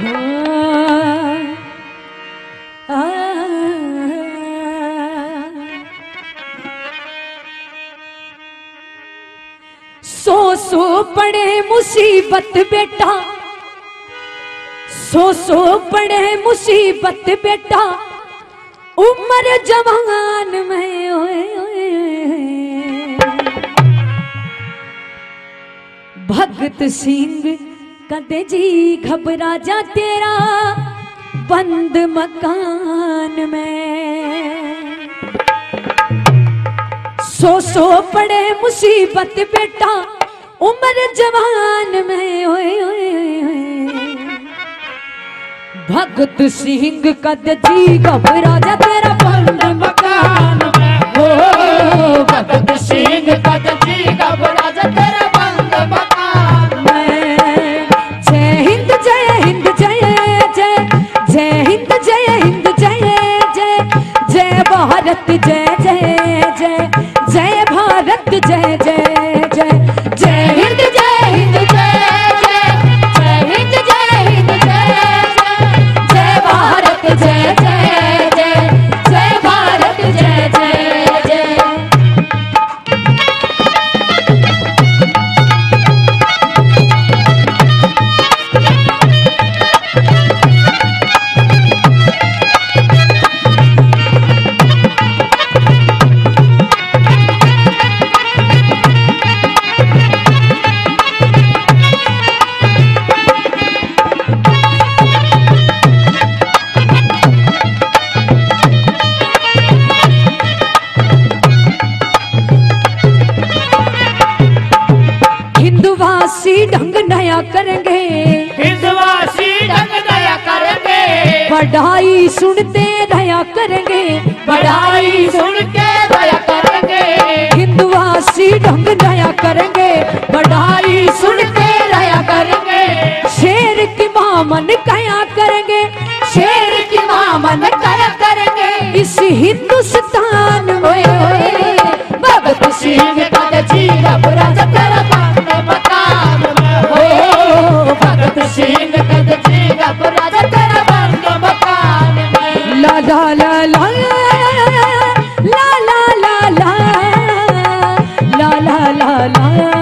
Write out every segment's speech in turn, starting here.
सो सो पड़े मुसीबत बेटा। सो सो पड़े मुसीबत बेटा। उम्र जवान में भगत सिंह कदे जी घबरा जा तेरा बंद मकान में। सो सो पड़े मुसीबत बेटा, उम्र जवान में, ओए ओए भगत सिंह कद जी घबरा जा तेरा बंद मकान में। ओ, भगत सिंह कद जी घबरा जा पढ़ाई सुनते दया करेंगे। बढ़ाई सुनते दया करेंगे। हिंदवासी ढंग दया करेंगे। बढ़ाई सुनते दया करेंगे। शेर की मामन कया करेंगे। शेर की मामन कया करेंगे। इस हिंदुस्तान में la la la.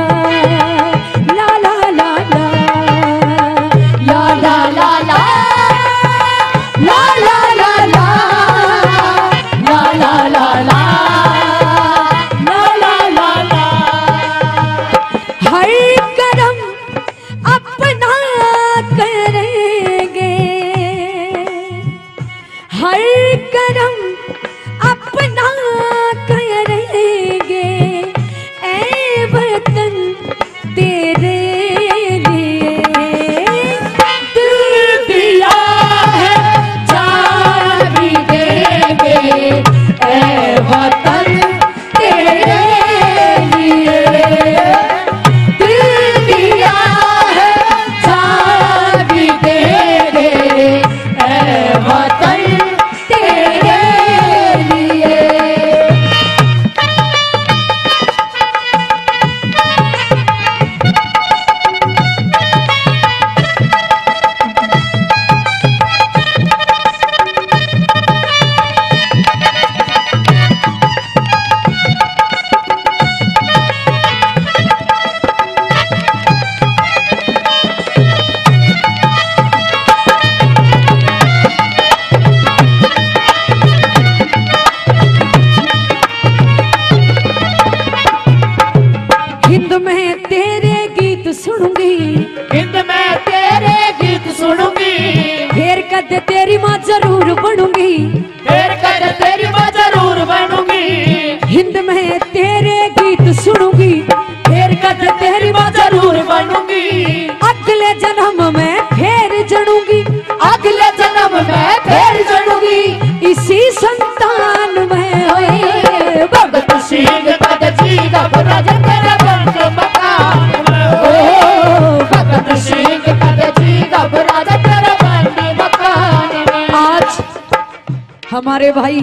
हमारे भाई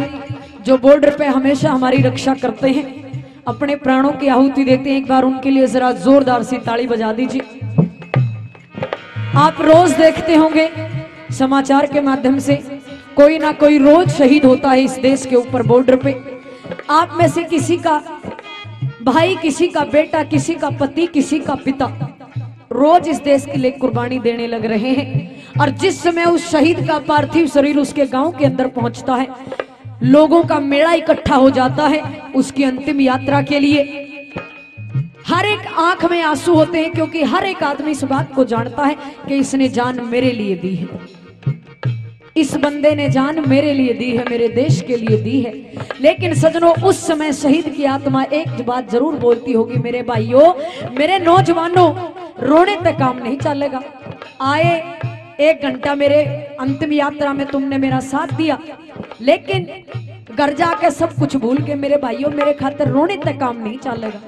जो बॉर्डर पे हमेशा हमारी रक्षा करते हैं, अपने प्राणों की आहुति देते हैं, एक बार उनके लिए जरा जोरदार सी ताली बजा दीजिए। आप रोज देखते होंगे समाचार के माध्यम से, कोई ना कोई रोज शहीद होता है इस देश के ऊपर बॉर्डर पे। आप में से किसी का भाई, किसी का बेटा, किसी का पति, किसी का पिता रोज इस देश के लिए कुर्बानी देने लग रहे हैं। और जिस समय उस शहीद का पार्थिव शरीर उसके गाँव के अंदर पहुँचता है, लोगों का मेला इकट्ठा हो जाता है उसकी अंतिम यात्रा के लिए। हर एक आँख में आँसू होते हैं क्योंकि हर एक आदमी इस बात को जानता है कि इसने जान मेरे लिए दी है। इस बंदे ने जान मेरे लिए दी है, मेरे देश के लिए दी है। लेकिन सजनों, उस समय शहीद की आत्मा एक बात ज़रूर बोलती होगी, मेरे भाइयों, मेरे नौजवानों, रोने तक काम नहीं चलेगा। आए एक घंटा मेरे अंतिम यात्रा में तुमने मेरा साथ दिया। लेकिन घर जाके सब कुछ भूल के मेरे भाइयों, मेरे खातिर रोने तक काम नहीं चलेगा।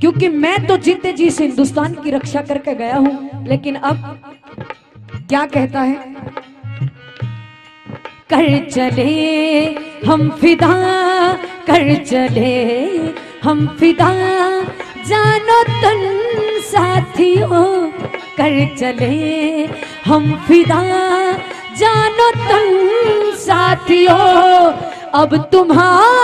क्योंकि मैं तो जीते जी से हिंदुस्तान की रक्षा करके गया हूँ। लेकिन अब क्या कहता है? कर चले हम फिदा, कर चले हम फिदा। जानो तन साथियों कर चले। हम फिदा। जानो तुम साथियों अब तुम्हारे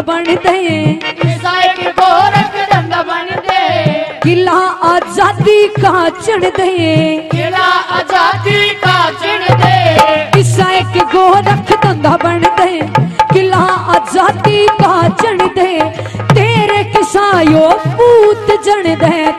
धंधा बन दे साइक गोरख धंधा बन दे किला आज़ादी का चढ़ दे किला आज़ादी का चढ़ दे ईसा एक गोरख धंधा बन दे किला आज़ादी का चढ़ दे तेरे किसायो पूत जन दे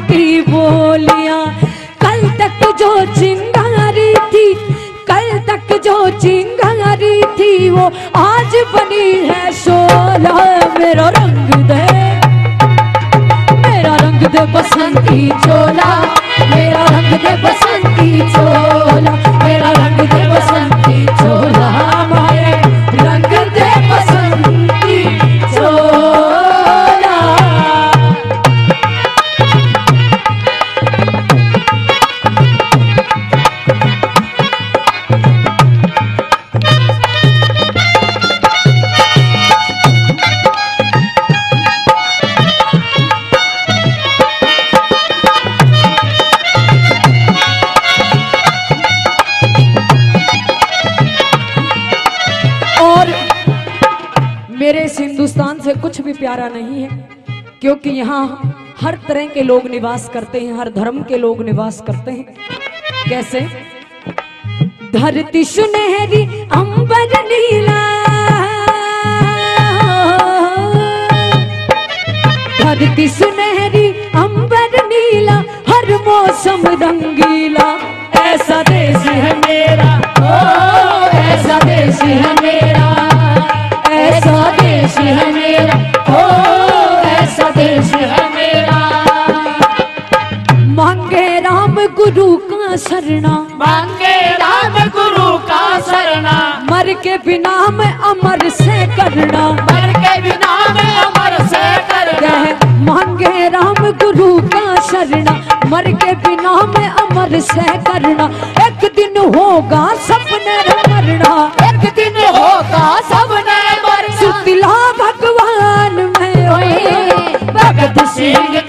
की बोलियाँ। कल तक जो चिंगारी थी, कल तक जो चिंगारी थी, वो आज बनी है शोला। मेरा रंग दे, मेरा रंग दे बसंती चोला। मेरा रंग दे बसंती चोला। से कुछ भी प्यारा नहीं है, क्योंकि यहाँ हर तरह के लोग निवास करते हैं, हर धर्म के लोग निवास करते हैं। कैसे? धरती सुनहरी, अंबर नीला। धरती सुनहरी, अंबर नीला, हर मौसम रंगीला। ऐसा देश है मेरा। के बिना मैं अमर से करना। मर के बिना मैं अमर से करना। मांगे राम गुरु का शरणा। मर के बिना मैं अमर से करना। एक दिन होगा सपने मरना। एक दिन होगा सपने मरना। सुतिला भगवान में भगत सिंह